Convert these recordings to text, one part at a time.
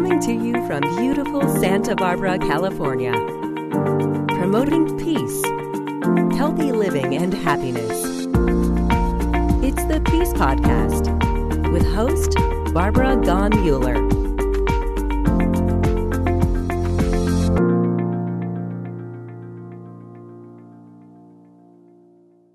Coming to you from beautiful Santa Barbara, California. Promoting peace, healthy living, and happiness. It's the Peace Podcast with host Barbara Gon Mueller.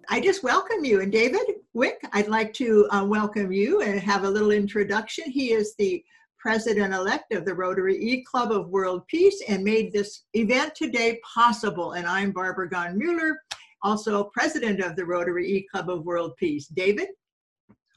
I just welcome you. And David Wick, I'd like to uh, welcome you and have a little introduction. He is the president-elect of the Rotary E-Club of World Peace and made this event today possible. And I'm Barbara Gaughen-Muller, also president of the Rotary E-Club of World Peace. David?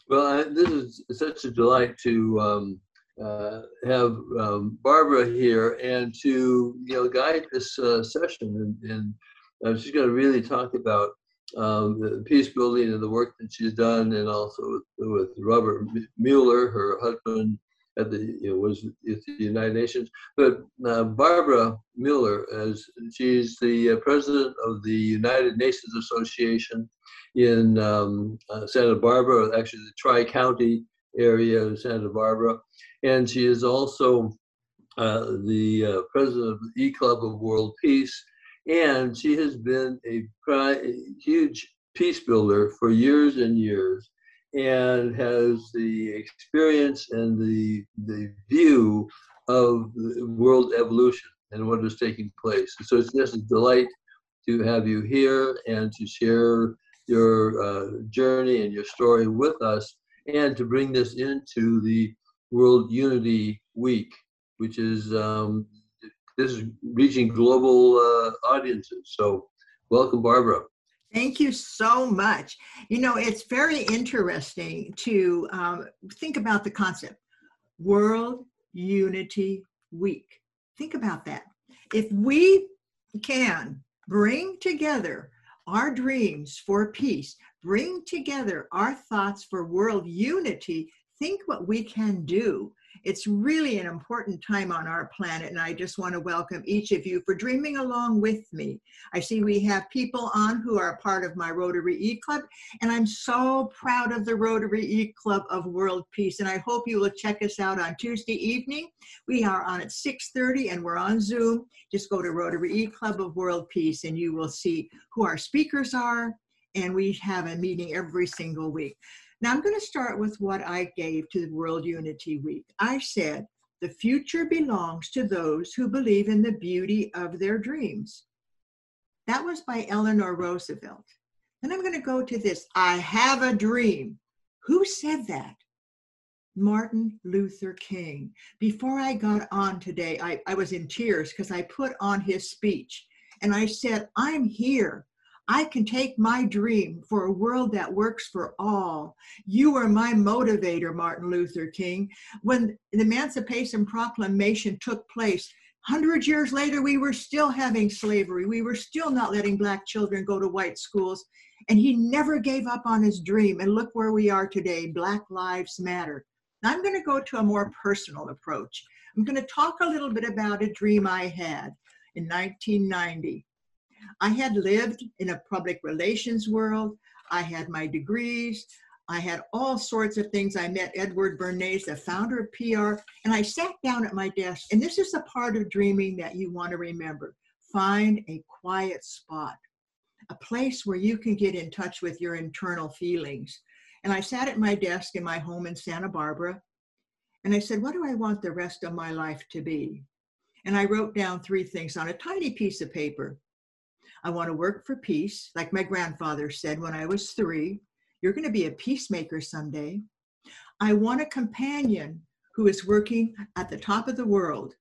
Well, I, this is such a delight to um, uh, have um, Barbara here and to you know guide this uh, session. And, and uh, she's going to really talk about um, the peace building and the work that she's done, and also with, with Robert Muller, her husband at the know, was at the United Nations. But uh, Barbara Miller, as she's the uh, president of the United Nations Association in um, uh, Santa Barbara, actually the Tri County area of Santa Barbara, and she is also uh, the uh, president of the E Club of World Peace. And she has been a, a huge peace builder for years and years and has the experience and the, the view of world evolution and what is taking place. So it's just a delight to have you here and to share your uh, journey and your story with us and to bring this into the World Unity Week, which is um, this is reaching global uh, audiences. So, welcome, Barbara. Thank you so much. You know, it's very interesting to um, think about the concept World Unity Week. Think about that. If we can bring together our dreams for peace, bring together our thoughts for world unity, think what we can do it's really an important time on our planet, and I just want to welcome each of you for dreaming along with me. I see we have people on who are part of my Rotary E Club, and I'm so proud of the Rotary E Club of World Peace, and I hope you will check us out on Tuesday evening. We are on at 6.30, and we're on Zoom. Just go to Rotary E Club of World Peace, and you will see who our speakers are, and we have a meeting every single week. Now I'm going to start with what I gave to the World Unity Week. I said, the future belongs to those who believe in the beauty of their dreams. That was by Eleanor Roosevelt. Then I'm going to go to this I have a dream. Who said that? Martin Luther King. Before I got on today, I, I was in tears because I put on his speech and I said, I'm here I can take my dream for a world that works for all. You are my motivator, Martin Luther King. When the Emancipation Proclamation took place, Hundred years later, we were still having slavery. We were still not letting black children go to white schools. And he never gave up on his dream. And look where we are today Black Lives Matter. Now, I'm going to go to a more personal approach. I'm going to talk a little bit about a dream I had in 1990. I had lived in a public relations world. I had my degrees. I had all sorts of things. I met Edward Bernays, the founder of PR, and I sat down at my desk. And this is the part of dreaming that you want to remember. Find a quiet spot, a place where you can get in touch with your internal feelings. And I sat at my desk in my home in Santa Barbara, and I said, What do I want the rest of my life to be? And I wrote down three things on a tiny piece of paper. I want to work for peace, like my grandfather said when I was three. You're going to be a peacemaker someday. I want a companion who is working at the top of the world.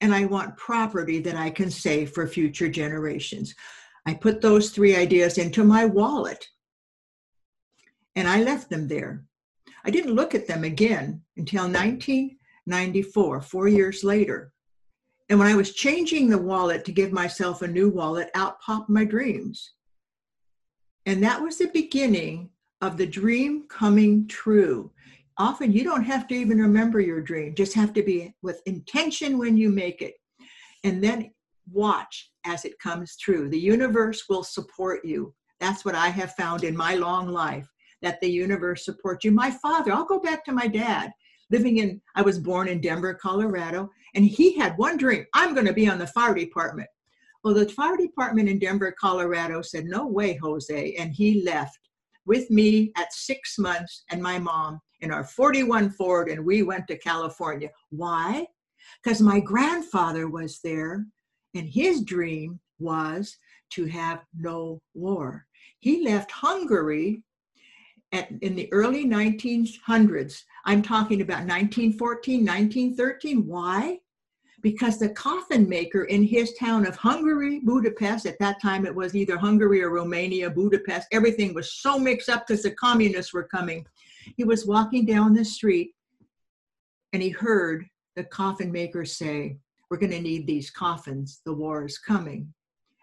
And I want property that I can save for future generations. I put those three ideas into my wallet and I left them there. I didn't look at them again until 1994, four years later. And when I was changing the wallet to give myself a new wallet, out popped my dreams. And that was the beginning of the dream coming true. Often you don't have to even remember your dream, just have to be with intention when you make it. And then watch as it comes true. The universe will support you. That's what I have found in my long life that the universe supports you. My father, I'll go back to my dad. Living in, I was born in Denver, Colorado, and he had one dream I'm going to be on the fire department. Well, the fire department in Denver, Colorado said, No way, Jose. And he left with me at six months and my mom in our 41 Ford, and we went to California. Why? Because my grandfather was there, and his dream was to have no war. He left Hungary at, in the early 1900s. I'm talking about 1914, 1913. Why? Because the coffin maker in his town of Hungary, Budapest, at that time it was either Hungary or Romania, Budapest, everything was so mixed up because the communists were coming. He was walking down the street and he heard the coffin maker say, We're going to need these coffins. The war is coming.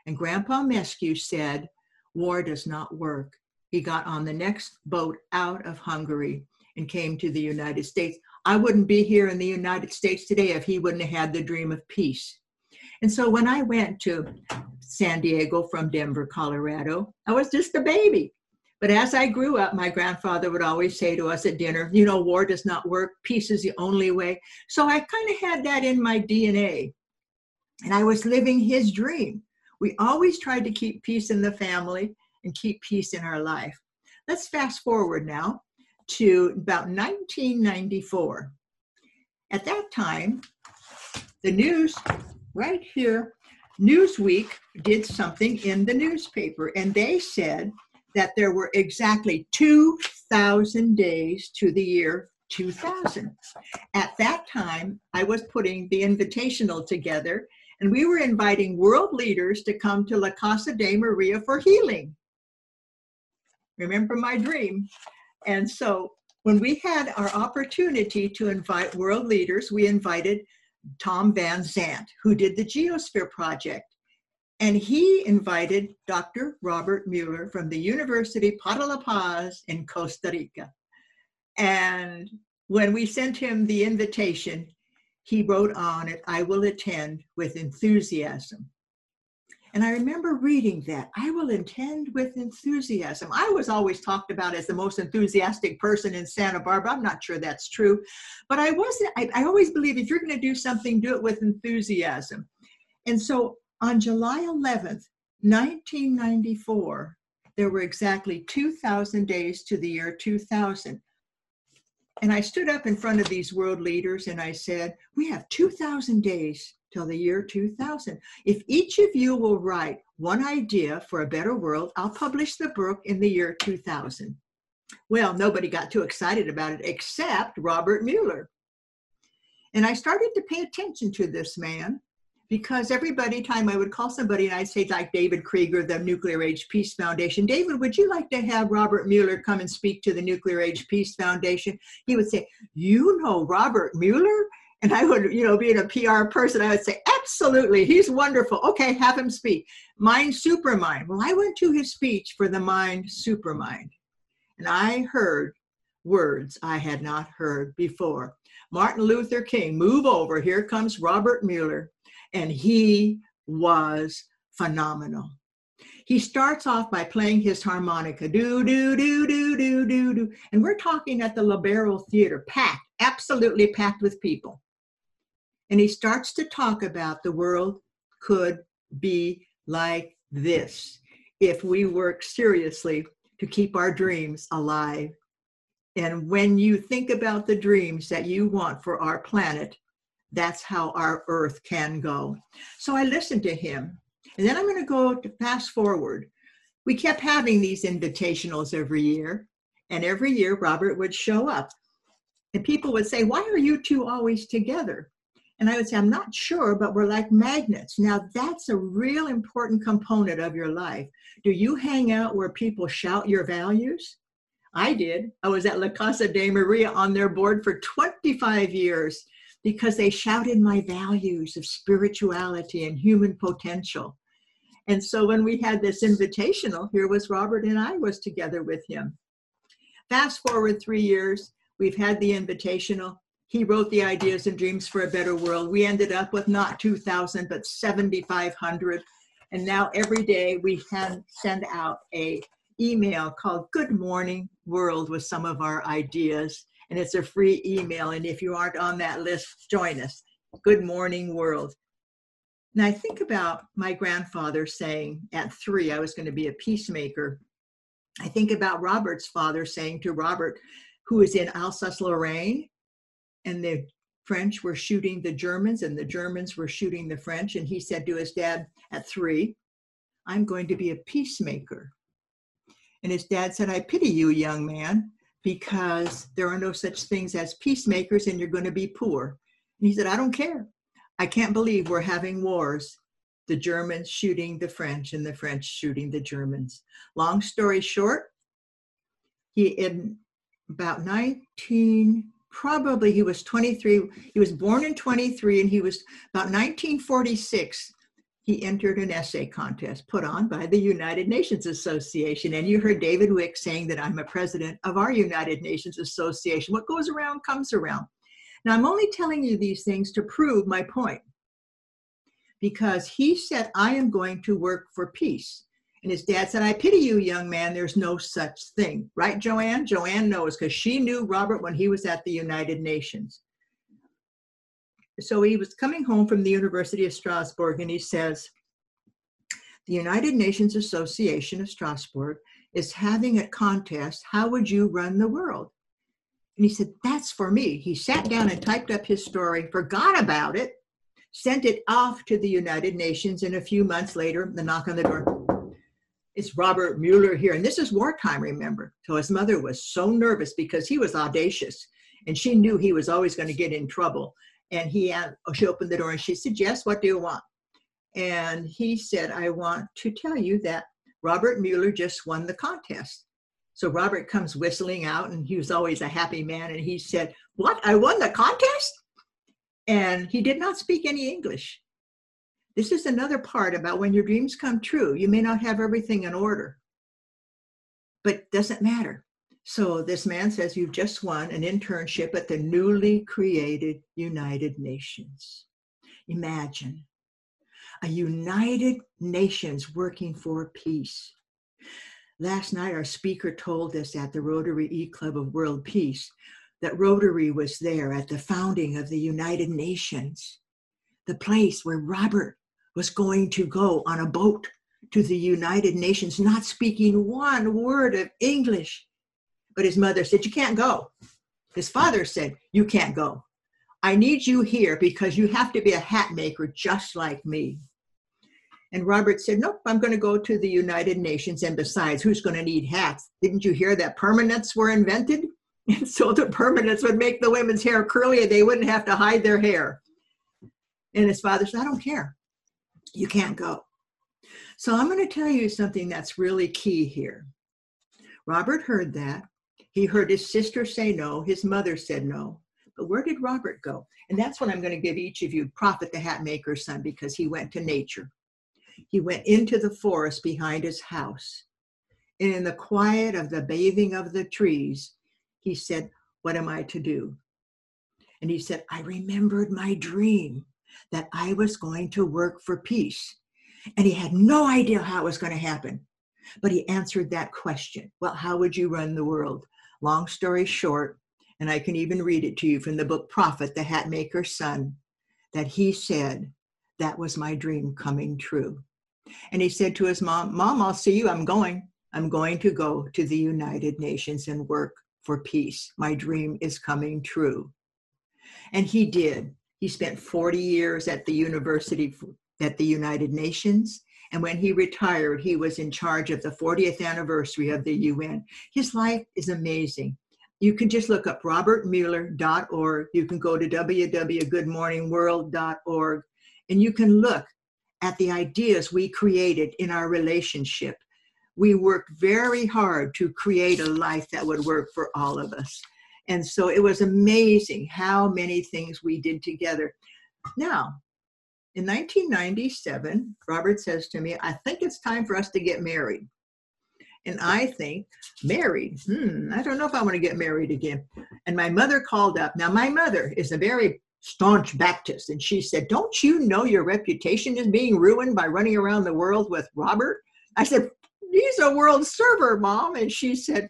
And Grandpa Mescu said, War does not work. He got on the next boat out of Hungary and came to the United States. I wouldn't be here in the United States today if he wouldn't have had the dream of peace. And so when I went to San Diego from Denver, Colorado, I was just a baby. But as I grew up, my grandfather would always say to us at dinner, you know, war does not work, peace is the only way. So I kind of had that in my DNA. And I was living his dream. We always tried to keep peace in the family and keep peace in our life. Let's fast forward now to about 1994. At that time, the news right here, Newsweek did something in the newspaper, and they said that there were exactly 2,000 days to the year 2000. At that time, I was putting the invitational together, and we were inviting world leaders to come to La Casa de Maria for healing. Remember my dream. And so when we had our opportunity to invite world leaders, we invited Tom Van Sant, who did the Geosphere Project. And he invited Dr. Robert Muller from the University Para La Paz in Costa Rica. And when we sent him the invitation, he wrote on it, I will attend with enthusiasm. And I remember reading that I will intend with enthusiasm. I was always talked about as the most enthusiastic person in Santa Barbara. I'm not sure that's true, but I wasn't. I, I always believe if you're going to do something, do it with enthusiasm. And so on July 11th, 1994, there were exactly 2,000 days to the year 2000. And I stood up in front of these world leaders and I said, We have 2,000 days till the year 2000. If each of you will write one idea for a better world, I'll publish the book in the year 2000. Well, nobody got too excited about it except Robert Muller. And I started to pay attention to this man because everybody time I would call somebody and I'd say like David Krieger, the Nuclear Age Peace Foundation, David, would you like to have Robert Muller come and speak to the Nuclear Age Peace Foundation? He would say, you know Robert Muller? And I would, you know, being a PR person, I would say, absolutely, he's wonderful. Okay, have him speak. Mind Supermind. Well, I went to his speech for the Mind Supermind, and I heard words I had not heard before. Martin Luther King, move over. Here comes Robert Muller and he was phenomenal. He starts off by playing his harmonica, do, do, do, do, do, do, do. And we're talking at the Lobero Theater, packed, absolutely packed with people. And he starts to talk about the world could be like this if we work seriously to keep our dreams alive. And when you think about the dreams that you want for our planet, that's how our earth can go. So I listened to him. And then I'm going to go to fast forward. We kept having these invitationals every year. And every year, Robert would show up. And people would say, Why are you two always together? And I would say, I'm not sure, but we're like magnets. Now, that's a real important component of your life. Do you hang out where people shout your values? I did. I was at La Casa de Maria on their board for 25 years because they shouted my values of spirituality and human potential. And so when we had this invitational, here was Robert and I was together with him. Fast forward three years, we've had the invitational. He wrote the ideas and dreams for a better world. We ended up with not 2,000, but 7,500. And now every day we send out a email called Good Morning World with some of our ideas and it's a free email. And if you aren't on that list, join us. Good morning, world. Now, I think about my grandfather saying at three, I was going to be a peacemaker. I think about Robert's father saying to Robert, who was in Alsace Lorraine, and the French were shooting the Germans, and the Germans were shooting the French. And he said to his dad at three, I'm going to be a peacemaker. And his dad said, I pity you, young man, because there are no such things as peacemakers and you're going to be poor. And he said, I don't care. I can't believe we're having wars. The Germans shooting the French and the French shooting the Germans. Long story short, he in about 19 probably he was 23 he was born in 23 and he was about 1946 he entered an essay contest put on by the United Nations Association. And you heard David Wick saying that I'm a president of our United Nations Association. What goes around comes around. Now, I'm only telling you these things to prove my point because he said, I am going to work for peace. And his dad said, I pity you, young man. There's no such thing. Right, Joanne? Joanne knows because she knew Robert when he was at the United Nations. So he was coming home from the University of Strasbourg and he says, The United Nations Association of Strasbourg is having a contest. How would you run the world? And he said, That's for me. He sat down and typed up his story, forgot about it, sent it off to the United Nations, and a few months later, the knock on the door. It's Robert Muller here. And this is wartime, remember. So his mother was so nervous because he was audacious and she knew he was always going to get in trouble. And he, she opened the door and she said, Yes, what do you want? And he said, I want to tell you that Robert Muller just won the contest. So Robert comes whistling out, and he was always a happy man. And he said, What? I won the contest? And he did not speak any English. This is another part about when your dreams come true. You may not have everything in order, but doesn't matter. So this man says, You've just won an internship at the newly created United Nations. Imagine a United Nations working for peace. Last night, our speaker told us at the Rotary E Club of World Peace that Rotary was there at the founding of the United Nations, the place where Robert was going to go on a boat to the United Nations, not speaking one word of English. But his mother said, You can't go. His father said, You can't go. I need you here because you have to be a hat maker just like me. And Robert said, Nope, I'm going to go to the United Nations. And besides, who's going to need hats? Didn't you hear that permanents were invented? And so the permanents would make the women's hair curly and they wouldn't have to hide their hair. And his father said, I don't care. You can't go. So I'm going to tell you something that's really key here. Robert heard that. He heard his sister say no, his mother said no. But where did Robert go? And that's what I'm going to give each of you Prophet the Hat Maker's son because he went to nature. He went into the forest behind his house. And in the quiet of the bathing of the trees, he said, What am I to do? And he said, I remembered my dream that I was going to work for peace. And he had no idea how it was going to happen. But he answered that question Well, how would you run the world? Long story short, and I can even read it to you from the book Prophet, the Hat Maker's Son, that he said, That was my dream coming true. And he said to his mom, Mom, I'll see you. I'm going. I'm going to go to the United Nations and work for peace. My dream is coming true. And he did. He spent 40 years at the university at the United Nations. And when he retired, he was in charge of the 40th anniversary of the UN. His life is amazing. You can just look up robertmuller.org. You can go to www.goodmorningworld.org and you can look at the ideas we created in our relationship. We worked very hard to create a life that would work for all of us. And so it was amazing how many things we did together. Now, in 1997, Robert says to me, I think it's time for us to get married. And I think, married, hmm, I don't know if I want to get married again. And my mother called up. Now, my mother is a very staunch Baptist, and she said, Don't you know your reputation is being ruined by running around the world with Robert? I said, He's a world server, Mom. And she said,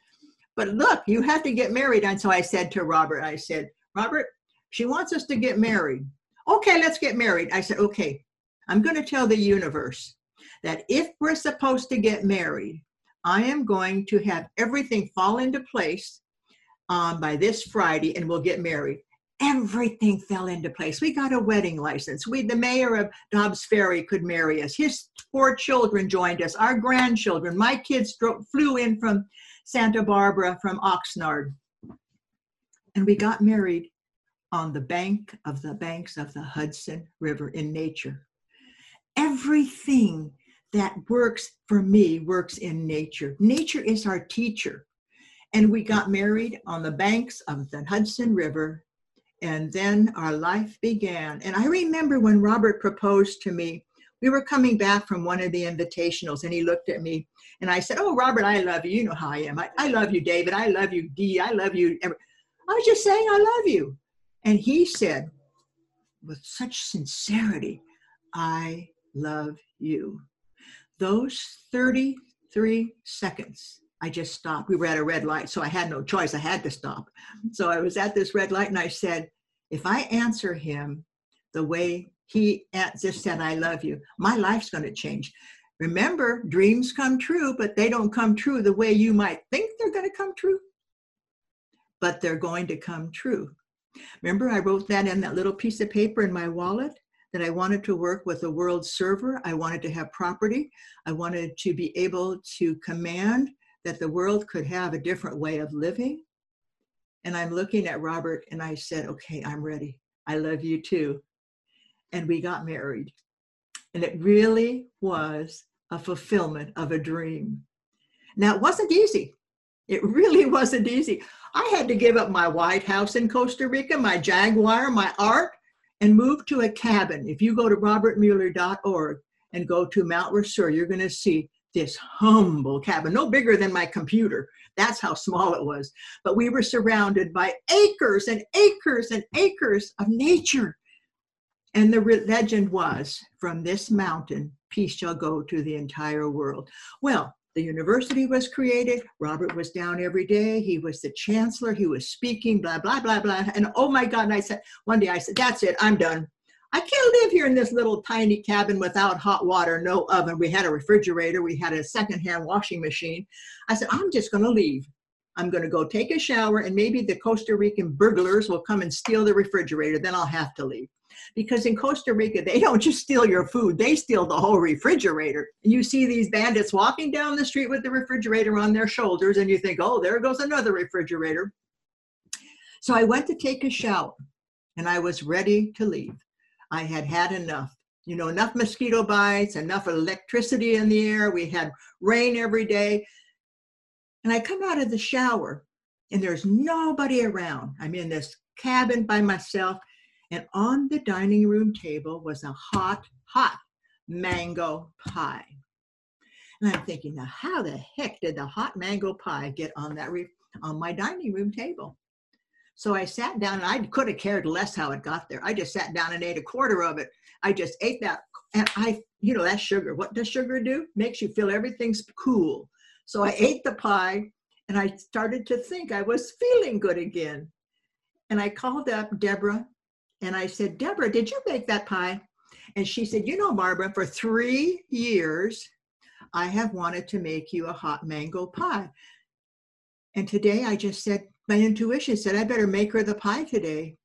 but look, you have to get married. And so I said to Robert, I said, Robert, she wants us to get married. Okay, let's get married. I said, okay, I'm going to tell the universe that if we're supposed to get married, I am going to have everything fall into place um, by this Friday and we'll get married. Everything fell into place. We got a wedding license. We, the mayor of Dobbs Ferry, could marry us. His four children joined us. Our grandchildren. My kids flew in from Santa Barbara, from Oxnard, and we got married on the bank of the banks of the Hudson River in nature. Everything that works for me works in nature. Nature is our teacher. And we got married on the banks of the Hudson River. And then our life began. And I remember when Robert proposed to me, we were coming back from one of the invitationals, and he looked at me and I said, Oh, Robert, I love you. You know how I am. I, I love you, David. I love you, Dee. I love you. I was just saying, I love you. And he said, with such sincerity, I love you. Those 33 seconds, I just stopped. We were at a red light, so I had no choice. I had to stop. So I was at this red light and I said, if I answer him the way he just said, I love you, my life's going to change. Remember, dreams come true, but they don't come true the way you might think they're going to come true, but they're going to come true. Remember, I wrote that in that little piece of paper in my wallet that I wanted to work with a world server. I wanted to have property. I wanted to be able to command that the world could have a different way of living. And I'm looking at Robert and I said, okay, I'm ready. I love you too. And we got married. And it really was a fulfillment of a dream. Now, it wasn't easy. It really wasn't easy. I had to give up my White House in Costa Rica, my Jaguar, my art, and move to a cabin. If you go to robertmuller.org and go to Mount Rasur, you're going to see this humble cabin, no bigger than my computer. That's how small it was. But we were surrounded by acres and acres and acres of nature. And the legend was from this mountain, peace shall go to the entire world. Well, the university was created. Robert was down every day. He was the chancellor. He was speaking, blah, blah, blah, blah. And oh my God. And I said, one day I said, that's it. I'm done. I can't live here in this little tiny cabin without hot water, no oven. We had a refrigerator. We had a secondhand washing machine. I said, I'm just going to leave. I'm going to go take a shower and maybe the Costa Rican burglars will come and steal the refrigerator. Then I'll have to leave because in Costa Rica, they don't just steal your food, they steal the whole refrigerator. You see these bandits walking down the street with the refrigerator on their shoulders, and you think, oh, there goes another refrigerator. So I went to take a shower and I was ready to leave. I had had enough. You know, enough mosquito bites, enough electricity in the air. We had rain every day. And I come out of the shower and there's nobody around. I'm in this cabin by myself and on the dining room table was a hot, hot mango pie. And I'm thinking, now how the heck did the hot mango pie get on that re- on my dining room table? So I sat down and I could have cared less how it got there. I just sat down and ate a quarter of it. I just ate that. And I, you know, that sugar. What does sugar do? Makes you feel everything's cool. So I ate the pie and I started to think I was feeling good again. And I called up Deborah and I said, Deborah, did you bake that pie? And she said, You know, Barbara, for three years, I have wanted to make you a hot mango pie. And today I just said, My intuition said, I better make her the pie today.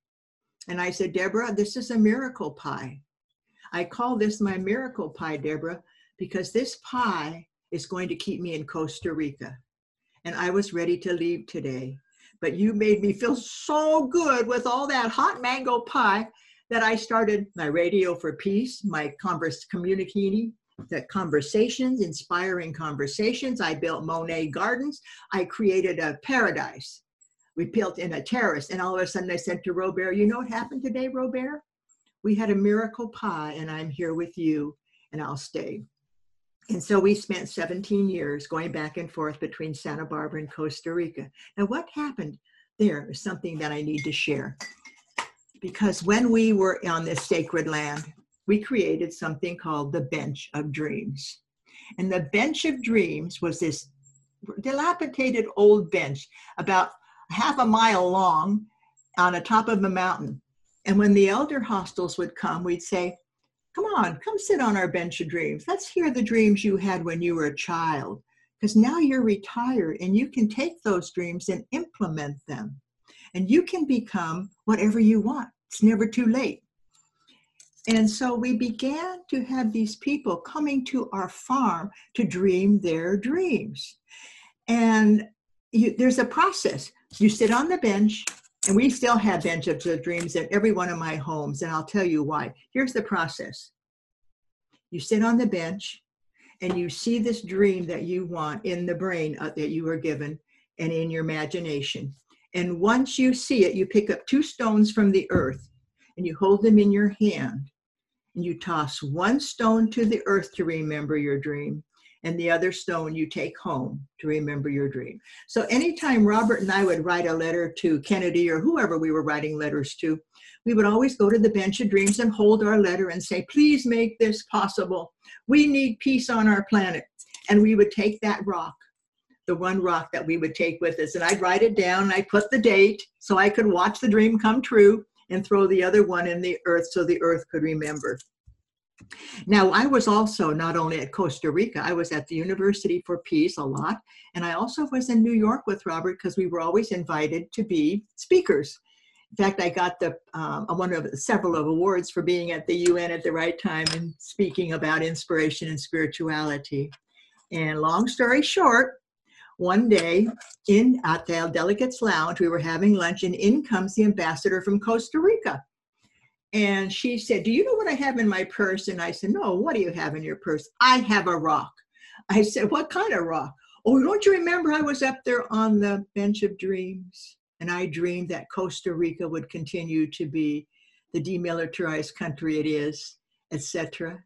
And I said, Deborah, this is a miracle pie. I call this my miracle pie, Deborah, because this pie is going to keep me in Costa Rica. And I was ready to leave today but you made me feel so good with all that hot mango pie that I started my Radio for Peace, my converse communicating, the conversations, inspiring conversations. I built Monet Gardens. I created a paradise. We built in a terrace. And all of a sudden I said to Robert, you know what happened today, Robert? We had a miracle pie and I'm here with you and I'll stay. And so we spent 17 years going back and forth between Santa Barbara and Costa Rica. Now, what happened there is something that I need to share. Because when we were on this sacred land, we created something called the Bench of Dreams. And the Bench of Dreams was this dilapidated old bench, about half a mile long, on the top of a mountain. And when the elder hostels would come, we'd say, Come on, come sit on our bench of dreams. Let's hear the dreams you had when you were a child. Because now you're retired and you can take those dreams and implement them. And you can become whatever you want. It's never too late. And so we began to have these people coming to our farm to dream their dreams. And you, there's a process. You sit on the bench, and we still have benches of dreams in every one of my homes, and I'll tell you why. Here's the process you sit on the bench, and you see this dream that you want in the brain uh, that you were given and in your imagination. And once you see it, you pick up two stones from the earth and you hold them in your hand and you toss one stone to the earth to remember your dream and the other stone you take home to remember your dream. So anytime Robert and I would write a letter to Kennedy or whoever we were writing letters to, we would always go to the bench of dreams and hold our letter and say, please make this possible. We need peace on our planet. And we would take that rock, the one rock that we would take with us, and I'd write it down and I'd put the date so I could watch the dream come true and throw the other one in the earth so the earth could remember. Now, I was also not only at Costa Rica, I was at the University for Peace a lot, and I also was in New York with Robert because we were always invited to be speakers. In fact, I got the um, one of several of awards for being at the UN at the right time and speaking about inspiration and spirituality. And long story short, one day in at the Delegates Lounge, we were having lunch, and in comes the ambassador from Costa Rica. And she said, Do you know what I have in my purse? And I said, No, what do you have in your purse? I have a rock. I said, What kind of rock? Oh, don't you remember I was up there on the bench of dreams? And I dreamed that Costa Rica would continue to be the demilitarized country it is, etc.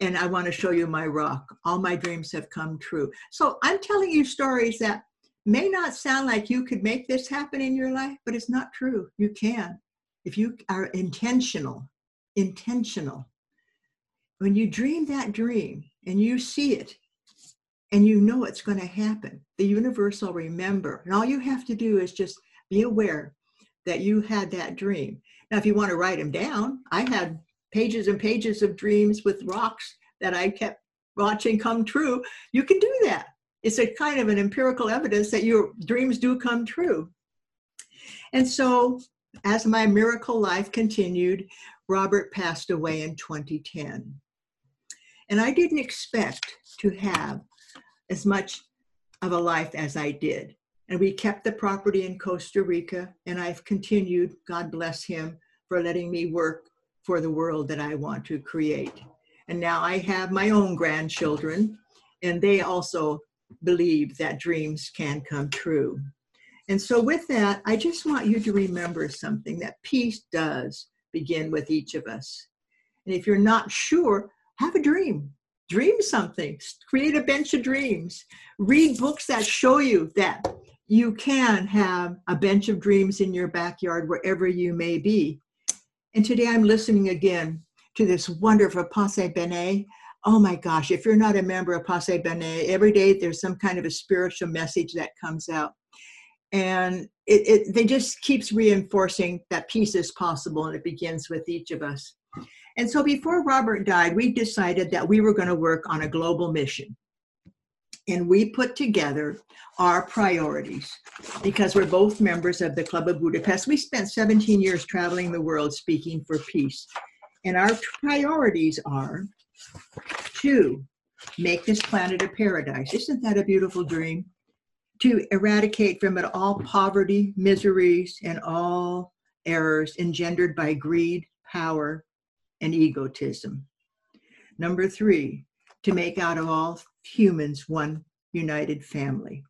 And I want to show you my rock. All my dreams have come true. So I'm telling you stories that may not sound like you could make this happen in your life, but it's not true. You can if you are intentional, intentional, when you dream that dream and you see it and you know it's going to happen, the universe will remember. And all you have to do is just be aware that you had that dream. Now, if you want to write them down, I had pages and pages of dreams with rocks that I kept watching come true. You can do that. It's a kind of an empirical evidence that your dreams do come true. And so as my miracle life continued, Robert passed away in 2010. And I didn't expect to have as much of a life as I did. And we kept the property in Costa Rica, and I've continued, God bless him, for letting me work for the world that I want to create. And now I have my own grandchildren, and they also believe that dreams can come true. And so, with that, I just want you to remember something that peace does begin with each of us. And if you're not sure, have a dream. Dream something. Create a bench of dreams. Read books that show you that you can have a bench of dreams in your backyard wherever you may be. And today I'm listening again to this wonderful passe-bene. Oh my gosh, if you're not a member of passe-bene, every day there's some kind of a spiritual message that comes out and it, it they just keeps reinforcing that peace is possible and it begins with each of us. And so before robert died we decided that we were going to work on a global mission. And we put together our priorities because we're both members of the club of budapest. We spent 17 years traveling the world speaking for peace. And our priorities are to make this planet a paradise. Isn't that a beautiful dream to eradicate from it all poverty, miseries, and all errors engendered by greed, power, and egotism. Number three, to make out of all humans one united family.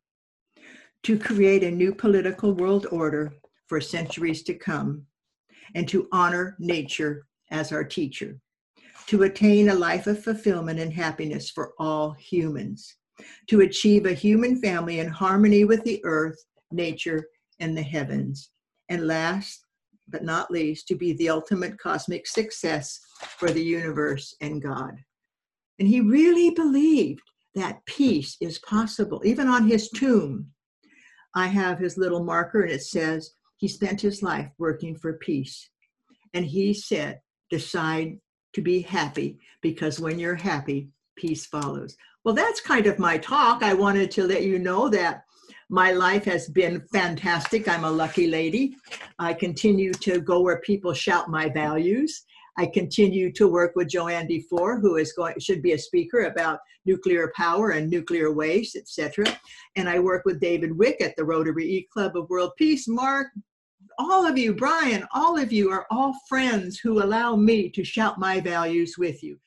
To create a new political world order for centuries to come, and to honor nature as our teacher. To attain a life of fulfillment and happiness for all humans to achieve a human family in harmony with the earth, nature, and the heavens. And last but not least, to be the ultimate cosmic success for the universe and God. And he really believed that peace is possible. Even on his tomb, I have his little marker and it says, he spent his life working for peace. And he said, decide to be happy because when you're happy, peace follows. Well, that's kind of my talk. I wanted to let you know that my life has been fantastic. I'm a lucky lady. I continue to go where people shout my values. I continue to work with Joanne DeFore, who is going should be a speaker about nuclear power and nuclear waste, etc. And I work with David Wick at the Rotary E Club of World Peace. Mark, all of you, Brian, all of you are all friends who allow me to shout my values with you.